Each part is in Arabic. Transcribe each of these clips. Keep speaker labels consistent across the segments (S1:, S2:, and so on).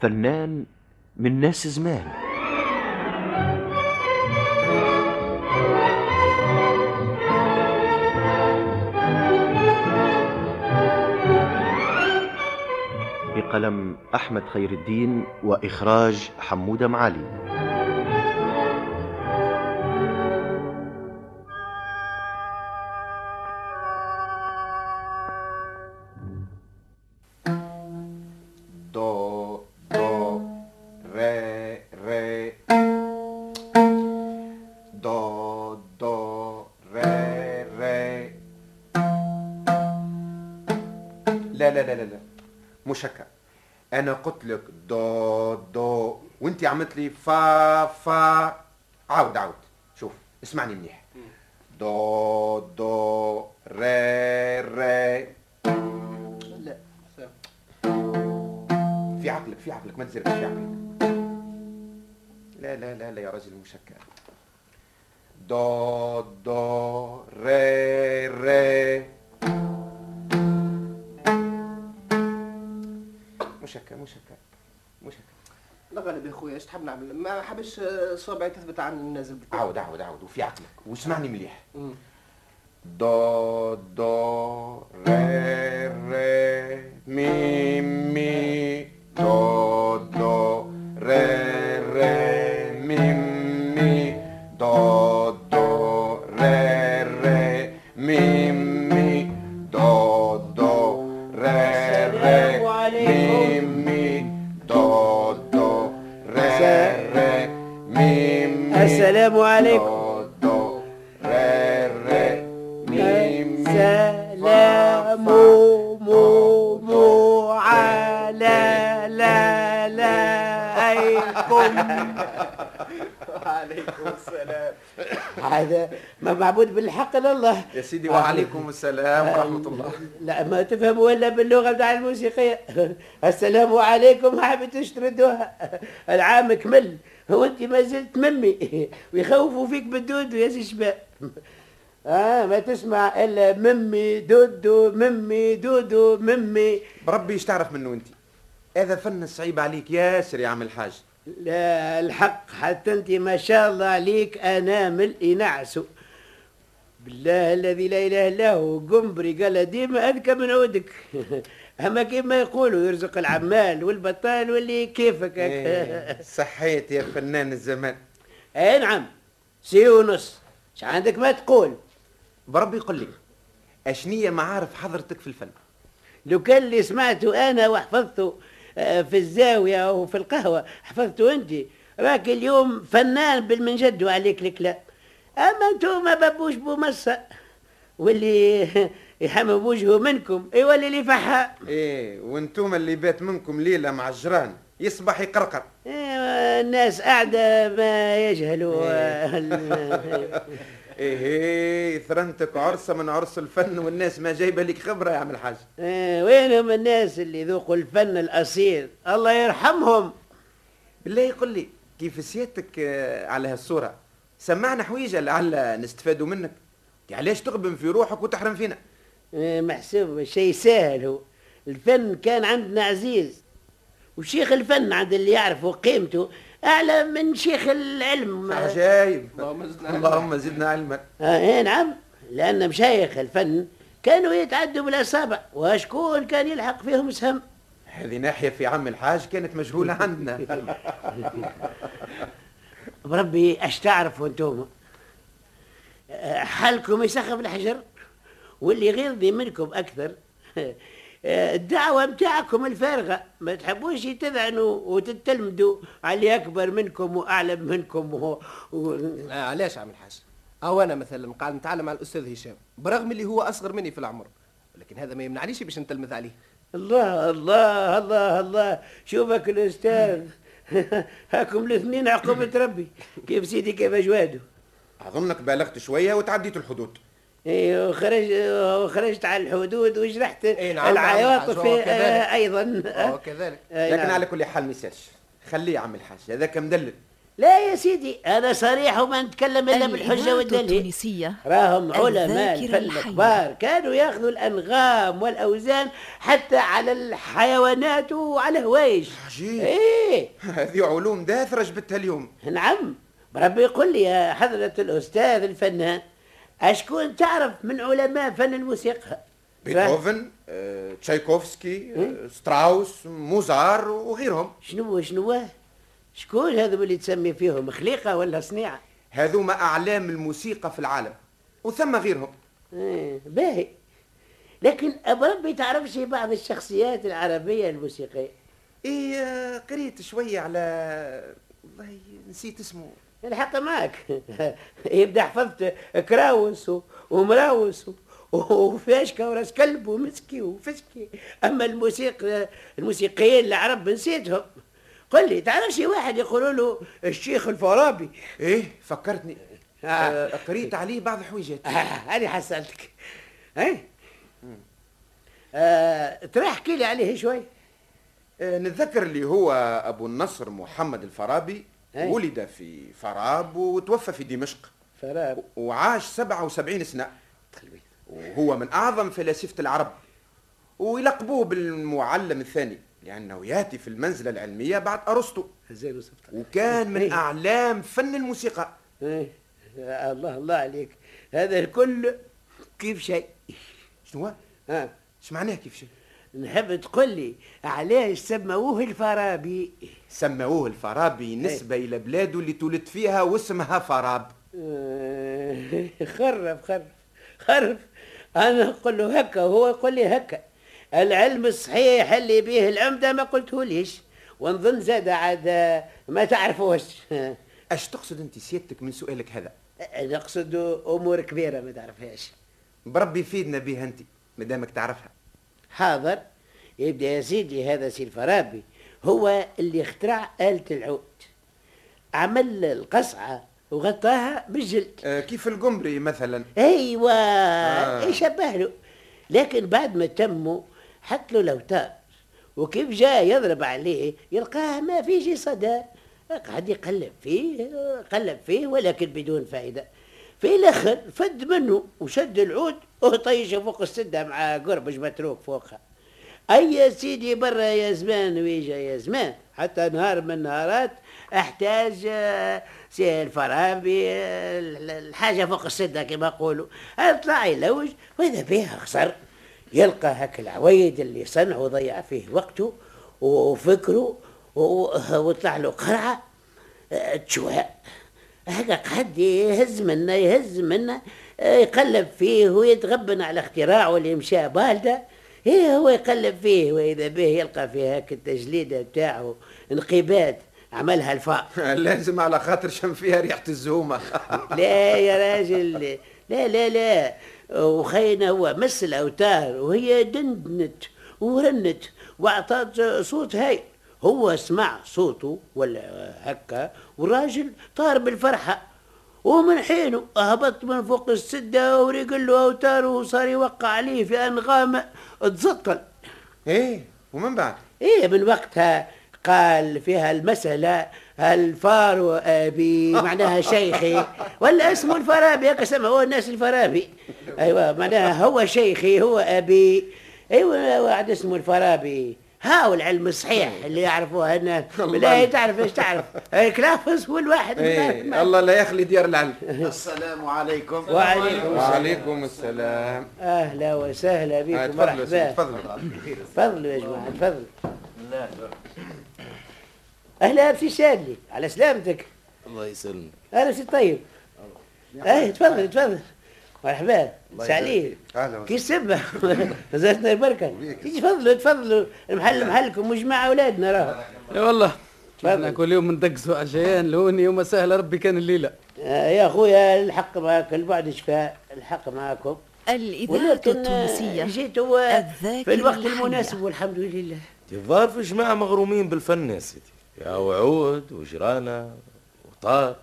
S1: فنان من ناس زمان. بقلم أحمد خير الدين وإخراج حمودة معالي.
S2: لا لا لا لا لا. مش هكا. أنا قلت لك دو دو. وانت عملت لي فا فا. عاود عاود. شوف اسمعني منيح. دو دو. ري ري.
S3: لا
S2: في عقلك في عقلك. ما تزرقش في عقلك. لا لا لا لا يا راجل مشكل دو دو. ري ري. مشكل مشكل مشكل.
S3: الله غالب يا خويا إيش تحب نعمل؟ ما حبش صوابعي تثبت عن النازل
S2: عاود عاود عاود وفي عقلك واسمعني مليح. دو دو ري ري مي مي دو.
S3: سلام مو مو على لا لا أيكم. عليكم السلام. هذا ما معبود بالحق الا الله
S2: يا سيدي وعليكم السلام ورحمة الله.
S3: لا ما تفهموا ولا باللغة بتاع الموسيقيه السلام عليكم حبيتوش تردوها العام كمل. هو انت ما زلت ممي. ويخوفوا فيك بالدود يا شباب آه ما تسمع إلا ممي دودو ممي دودو ممي.
S2: بربي إيش تعرف منه أنت؟ هذا فن صعيب عليك ياسر يا عم الحاج.
S3: لا الحق حتى أنت ما شاء الله عليك انامل ينعسوا بالله الذي لا إله إلا هو قنبري قال ديما أذكى من عودك. أما كيما يقولوا يرزق العمال والبطال واللي كيفك.
S2: إيه، صحيت يا فنان الزمان.
S3: أي نعم سي ونص عندك ما تقول؟
S2: بربي يقول لي اشنية معارف حضرتك في الفن
S3: لو كان اللي سمعته أنا وحفظته آه، في الزاوية وفي القهوة حفظته أنت. راك اليوم فنان بالمنجد وعليك الكلام أما أنتم ما بابوش بومصه واللي يحمم وجهه منكم. يولي اللي فحا
S2: إيه وأنتم اللي بات منكم ليلة مع الجيران. يصبح يقرقر.
S3: إيه، الناس قاعدة ما يجهلوا.
S2: إيه إيه ثرنتك عرسة من عرس الفن والناس ما جايبة لك خبرة يا عم الحاج.
S3: إيه، وينهم الناس اللي ذوقوا الفن الأصيل؟ الله يرحمهم.
S2: بالله يقول لي كيف سيادتك آه، على هالصورة؟ سمعنا حويجة لعل نستفادوا منك. انت علاش تغبن في روحك وتحرم فينا؟
S3: إيه، محسوب شيء سهل هو. الفن كان عندنا عزيز. وشيخ الفن عند اللي يعرفوا قيمته اعلى من شيخ العلم.
S2: عجايب
S3: اللهم زدنا
S2: اللهم زدنا علما.
S3: آه إيه نعم. لأن مشايخ الفن كانوا يتعدوا بالأصابع وشكون كان يلحق فيهم سهم.
S2: هذه ناحية في عم الحاج كانت مجهولة عندنا.
S3: بربي أش تعرفوا أنتم؟ آه، حالكم يسخف الحجر واللي غيظني منكم أكثر. آه، الدعوة متاعكم الفارغة. ما تحبوش تذعنوا وتتلمدوا. على اللي أكبر منكم وأعلم منكم و... و...
S4: آه علاش عم الحاج؟ أو أنا مثلا قاعد نتعلم مع الأستاذ هشام. برغم اللي هو أصغر مني في العمر. ولكن هذا ما يمنعنيش باش نتلمذ عليه.
S3: الله الله الله الله. شوفك الأستاذ. هاكم الاثنين عقوبة ربي. كيف سيدي كيف أجواده؟
S2: أظنك بالغت شوية وتعديت الحدود.
S3: وخرج وخرجت على الحدود وجرحت
S4: إيه نعم،
S3: العواطف
S4: نعم، وكذلك.
S3: آه، أيضا.
S4: وكذلك
S3: آه،
S2: لكن
S3: نعم.
S2: على كل حال ما يسالش خليه يا عم الحاج هذاك مدلل
S3: لا يا سيدي أنا صريح وما نتكلم إلا بالحجه والدليل. راهم علماء
S5: الذاكرة
S3: الفن
S5: الحية.
S3: كبار كانوا يأخذوا الأنغام والأوزان حتى على الحيوانات وعلى هوايش
S2: عجيب.
S3: إيه.
S2: هذه علوم داثرة جبتها اليوم.
S3: نعم. ربي يقول لي يا حضرة الأستاذ الفنان أشكون تعرف من علماء فن الموسيقى؟
S2: بيتهوفن آه، تشايكوفسكي آه، ستراوس موزار وغيرهم.
S3: شنو شنو؟ شكون هذا اللي تسمي فيهم؟ خليقة ولا صنيعة؟
S2: هذوما أعلام الموسيقى في العالم وثم غيرهم.
S3: إيه، باهي. لكن بربي تعرفش بعض الشخصيات العربية الموسيقية؟
S2: آه، قريت شوية على والله نسيت اسمه.
S3: الحق معك. يبدأ حفظت كراوس ومراوس و- وفاشكة وراس كلب ومسكي وفسكي أما الموسيقى الموسيقيين العرب نسيتهم. قل لي تعرف شي واحد يقولوا له الشيخ الفارابي؟
S2: إيه فكرتني.
S3: آه.
S2: آه، قريت عليه بعض الحويجات
S3: آه، هذه حسنتك اي آه ترى احكي لي عليه شوي.
S2: آه، نتذكر اللي هو أبو النصر محمد الفارابي. ولد في فاراب وتوفى في دمشق.
S3: فراب
S2: وعاش 77 سنة. وهو من أعظم فلاسفة العرب. ويلقبوه بالمعلم الثاني لأنه يأتي في المنزلة العلمية بعد أرسطو. وكان من
S3: إيه.
S2: أعلام فن الموسيقى.
S3: إيه. يا الله الله عليك. هذا الكل كيف شيء؟
S2: شنو هو؟
S3: ها.
S2: إيش معناه كيف شيء؟
S3: نحب تقول لي علاش سموه الفارابي
S2: سموه الفارابي نسبة إلى بلاده اللي تولد فيها واسمها فاراب
S3: آه، خرف خرف خرف. أنا نقول له هكا وهو يقول لي هكا. العلم الصحيح اللي به العمدة ما قلته ليش ونظن زاد عاد ما تعرفوش.
S2: أش تقصد أنت سيادتك من سؤالك هذا؟
S3: نقصد أمور كبيرة ما تعرفهاش.
S2: بربي يفيدنا بها أنت مدامك تعرفها.
S3: حاضر يبدأ يا سيدي هذا سي الفارابي هو اللي اخترع آلة العود. عمل القصعة وغطاها بالجلد.
S2: آه كيف القمري مثلا؟
S3: أيوه
S2: آه.
S3: يشبه له. لكن بعد ما تموا حط له الاوتار وكيف جاء يضرب عليه يلقاه ما فيش صدى. قعد يقلب فيه قلب فيه ولكن بدون فائدة. في الأخر فد منه وشد العود وطيشه فوق السده مع قربج متروك فوقها. أي سيدي برا يا زمان وإيجا يا زمان حتى نهار من النهارات أحتاج آه، سي الفارابي آه، الحاجة فوق السده كما يقولوا. أطلع يلوج وإذا بها خسر يلقى هاك العويد اللي صنعه وضيع فيه وقته وفكره وطلع له قرعة آه، هذا قعد يهز منه يهز منه آه، يقلب فيه ويتغبن على اختراعه اللي مشى بالده. إيه هو يقلب فيه؟ وإذا به يلقى فيه هاك التجليده بتاعه انقباد عملها الفار
S2: لازم على خاطر شم فيها ريحة الزهومة.
S3: لا يا راجل لا لا لا. وخينا هو مس الأوتار وهي دندنت ورنت وأعطت صوت هاي. هو سمع صوته ولا هكا والراجل طار بالفرحة. ومن حينه هبط من فوق السدة وريقل له اوتاره وصار يوقع عليه في أنغام تزطل
S2: إيه ومن بعد؟
S3: إيه من وقتها قال فيها المسألة الفار أبي؟ معناها شيخي. ولا اسمه الفارابي هكا سمعوه الناس الفارابي. أيوة معناها هو شيخي هو أبي. أيوة واحد اسمه الفارابي. ها هو العلم الصحيح اللي يعرفوه الناس بالله تعرف إيش تعرف؟ كلافس هو الواحد.
S2: إيه الله لا يخلي ديار العلم.
S6: السلام عليكم.
S3: وعليكم السلام.
S2: وعليكم السلام.
S3: أهلا وسهلا
S2: آه،
S3: بكم
S2: تفضلوا يا سيدي،
S3: مرحبا
S2: تفضلوا.
S3: تفضلوا يا جماعة تفضلوا. أهلا سي شادلي على سلامتك.
S6: الله يسلمك.
S3: أهلا سي طيب. إيه تفضل تفضل. مرحبا سعليل
S2: أهلا
S3: كي السبة زادنا البركة. تيجي تفضلوا تفضلوا. المحل محلكم وجماعة أولادنا راه
S7: يا والله. إحنا كل يوم ندقسوا عشان لوني يوم سهل ربي كان الليلة.
S3: آه، يا أخويا الحق معك البعد شفاء. الحق معكم.
S5: الإذاعة التونسية.
S3: جيت هو في الوقت. المناسب والحمد لله.
S6: الظاهر في جماعة مغرومين بالفن يا سيدي. يا وعود وجرانا وطار.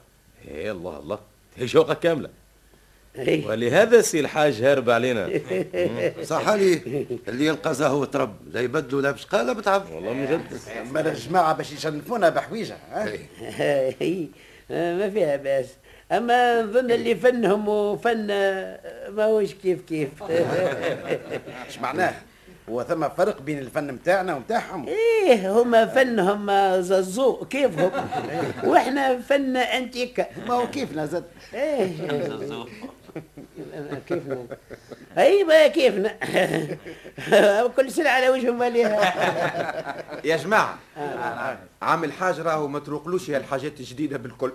S6: يا الله الله. هي شوقة كاملة.
S3: إيه.
S6: ولهذا سي الحاج هارب علينا.
S7: صح عليه اللي يلقى زهو ترب لا يبدلوا لا بشقالة بتعب
S6: والله من جد
S8: ما الجماعة باش يشنفونا بحويجة ها؟
S3: هي آه، ما فيها باس. أما نظن اللي فنهم وفن آه، ما هوش كيف كيف.
S8: إيش معناه؟ هو ثم فرق بين الفن متاعنا ومتاعهم.
S3: إيه هما فنهم آه، ززو كيفهم؟ وإحنا فن أنتيكا.
S8: ما هو كيفنا زاد
S3: إيه. كيفنا أي ما كيفنا كل سنه على وجه ماليها
S2: يا جماعة عام الحاج راهو ما تروقلوش هي الحاجات الجديدة بالكل.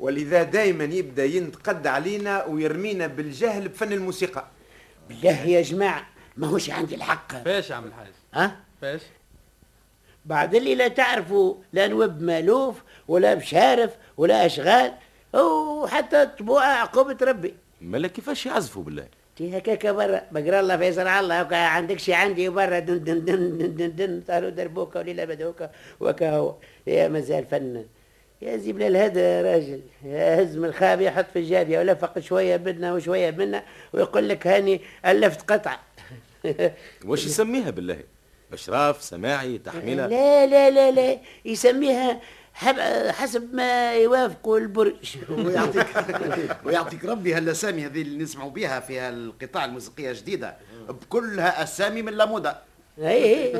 S2: ولذا دايما يبدأ ينتقد علينا ويرمينا بالجهل بفن الموسيقى.
S3: بالله يا جماعة ما هوش عندي الحق.
S9: فاش يا عم الحاج؟
S3: ها؟
S9: فاش؟
S3: بعد اللي لا تعرفوا لا نوب مألوف ولا بشارف ولا أشغال وحتى طبوعة عقوبة ربي.
S6: مالا كيفاش يعزفوا بالله؟
S3: تي هكاك برا بقرا الله في يسر الله هكا عندك شي عندي برا دن دن دن دن دن دن طاروا دربوكا وليلة بدوكا وكا هو. يا مازال فنان يا زيب الهدى يا راجل يا هز من الخاب يحط في الجابية ولا فقد شوية بدنا وشوية منا ويقول لك هاني ألفت قطعة.
S6: واش يسميها بالله؟ أشراف سماعي تحميلها
S3: لا لا لا لا يسميها حسب ما يوافقوا البرج
S8: ويعطيك ويعطيك ربي هالاسامي هذه اللي نسمعوا بها في القطاع الموسيقية الجديدة. بكلها أسامي من لامودا
S3: اي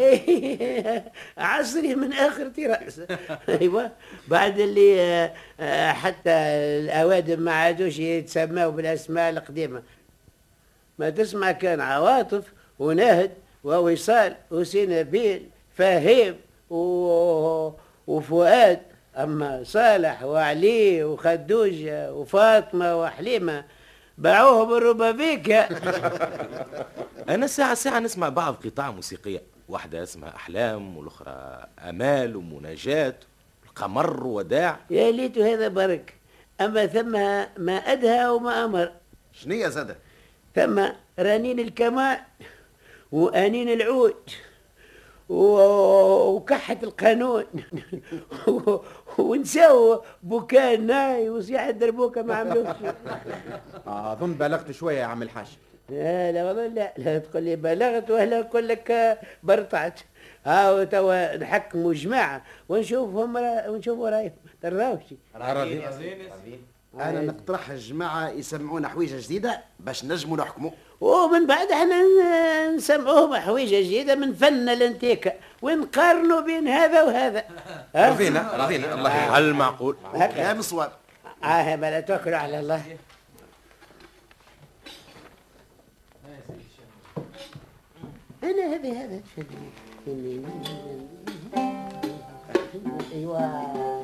S3: عصري من آخر تراس. أيوه. بعد اللي آه، آه، حتى الاوادم ما عادوش يتسموا بالأسماء القديمة. ما تسمع كان عواطف ونهد ووصال وسنابيل فهيم و... وفؤاد أما صالح وعلي وخدوجة وفاطمة وحليمة باعوهم الربابيكا
S6: أنا ساعة ساعة نسمع بعض قطع موسيقية واحدة اسمها أحلام والأخرى آمال ومناجاة القمر وداع.
S3: يا ليت هذا برك أما ثم ما أدهى وما أمر.
S8: شنية زادة؟
S3: ثم رنين الكمان وأنين العود. و- وكحة القانون. ونساو بكاء الناي وصياح الدربوكة ما عملوش.
S2: أظن بلغت شوية يا عم الحاج.
S3: لا لا والله لا لا تقول لي بلغت ولا نقول لك آه، برطعت. هاو توا نحكموا جماعة ونشوفهم را- ونشوفوا رايهم. ترضاوش.
S8: أنا نقترح الجماعة يسمعونا حويجة جديدة باش نجموا نحكموا
S3: ومن بعد إحنا نسمعوهم حويجه جديدة من فن الانتيكا ونقارنوا بين هذا وهذا؟
S2: رضينا رضينا الله يعين.
S6: هل معقول؟
S3: هكا
S8: يا مصوار
S3: آه ما لا توكلوا على الله. أنا هذه هذا. أيوه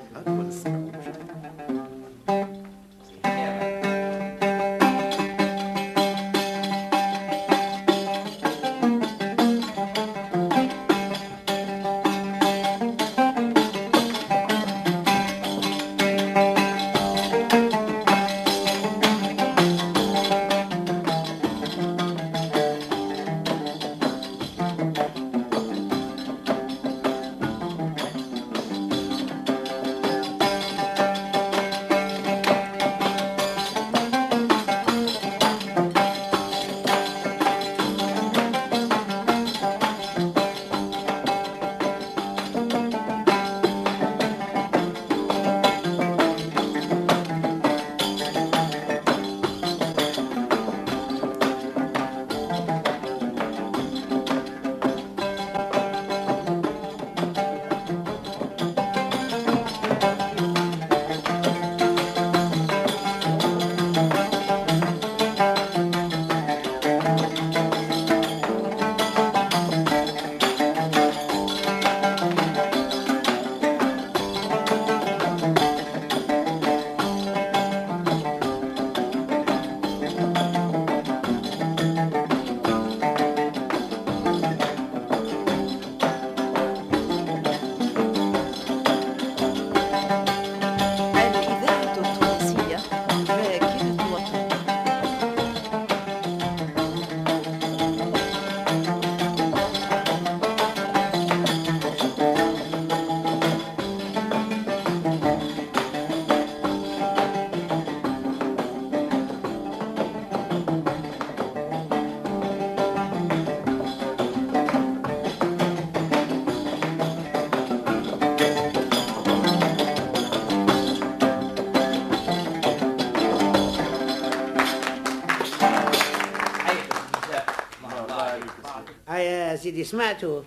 S3: سمعتوا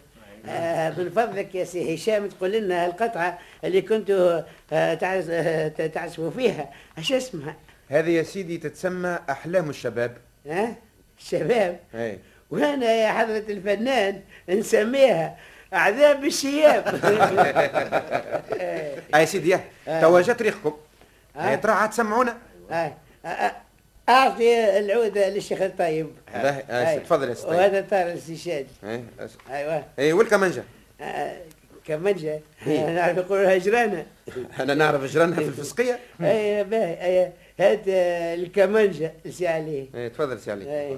S3: آه من فضلك يا سي هشام تقول لنا القطعة اللي كنتوا آه آه تعزفوا فيها اش اسمها؟
S2: هذه يا سيدي تتسمى أحلام الشباب
S3: ها؟ الشباب
S2: إي
S3: وأنا يا حضرة الفنان نسميها عذاب الشياب
S2: اي سيدي. توا جات ريقكم
S3: آه.
S2: هاي ترى عاد تسمعونا.
S3: اعطي العودة للشيخ الطيب
S2: آه،. تفضل يا سيدي.
S3: وهذا طار
S2: أس-
S3: أيوه
S2: اي والكمانجه
S3: آه. كمانجة
S2: إيه.
S3: نعرف يقولوا هجرانة
S2: أنا نعرف جيرانها في الفسقيه
S3: اي باهي اي هات آه، الكمانجة سي عليه
S2: اي تفضل سي علي
S3: اي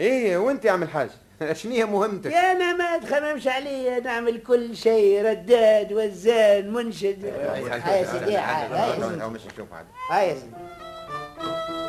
S2: إيه وانت يا عم الحاج شنو هي مهمتك
S3: يا أنا ما تخممش علي نعمل كل شيء رداد وزان منشد هاي يا سيدي هاي سيدي
S2: أو مش نشوف عاد
S3: هاي يا سيدي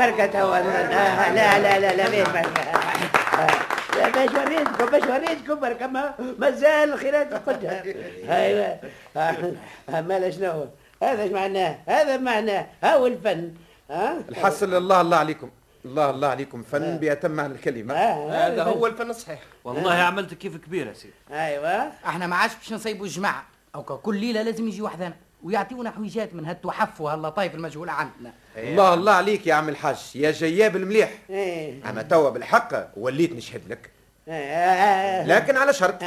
S3: البركة. آه، لا لا لا لا آه، لا باش وريتكم باش وريتكم بركة. ما مازال الخيرات قدها آه، آه، مالا شنو؟ هذا إيش معناه؟ هذا معناه. هو الفن. ها؟
S2: الحسن الله الله عليكم. الله الله عليكم. فن بأتم معنى الكلمة.
S3: آه،
S4: هذا هو الفن الصحيح.
S9: والله عملت كيف كبير يا سيدي.
S3: أيوه.
S10: إحنا ما عادش باش نصيبوا الجماعه أو كل ليلة لازم يجي وحدنا. ويعطيونا حويجات من هالتحف وهاللطايف المجهوله عندنا.
S2: الله الله عليك يا عم الحاج يا جياب المليح.
S3: إيه.
S2: أما توا بالحق وليت نشهد لك.
S3: آه، آه،
S2: لكن على شرط.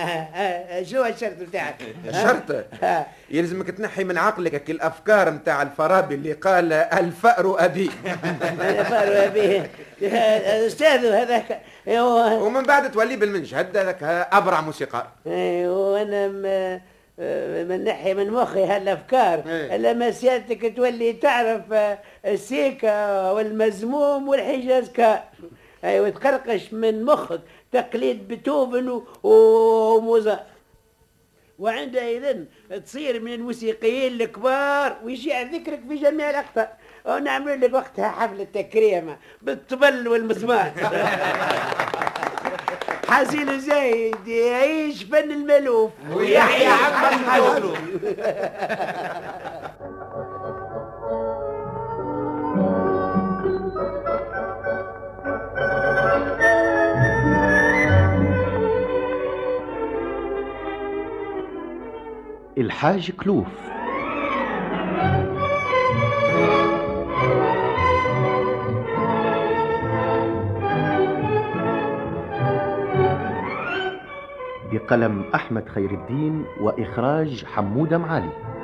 S3: شو الشرط بتاعك؟
S2: شرط
S3: آه.
S2: يلزمك تنحي من عقلك الأفكار نتاع الفارابي اللي قال الفأر
S3: أبي. فارو به أستاذ هذاك
S2: ومن بعد تولي بالمنشهد هذاك أبرع موسيقار.
S3: وأنا من ناحية من مخي هالأفكار.
S2: إيه.
S3: لما سيادتك تولي تعرف آه، السيكا والمزموم والحجازكا أيوه تقرقش من مخك. تقليد بيتهوفن و- وموزارت وعندئذ تصير من الموسيقيين الكبار ويشيع ذكرك في جميع الاقطار ونعمل لك وقتها حفلة تكريمة بالطبل والمزمار. حسين زايد يعيش فن الملوف ويحيى عم الملوف
S1: الحاج كلوف. بقلم أحمد خير الدين وإخراج حمودة معالي.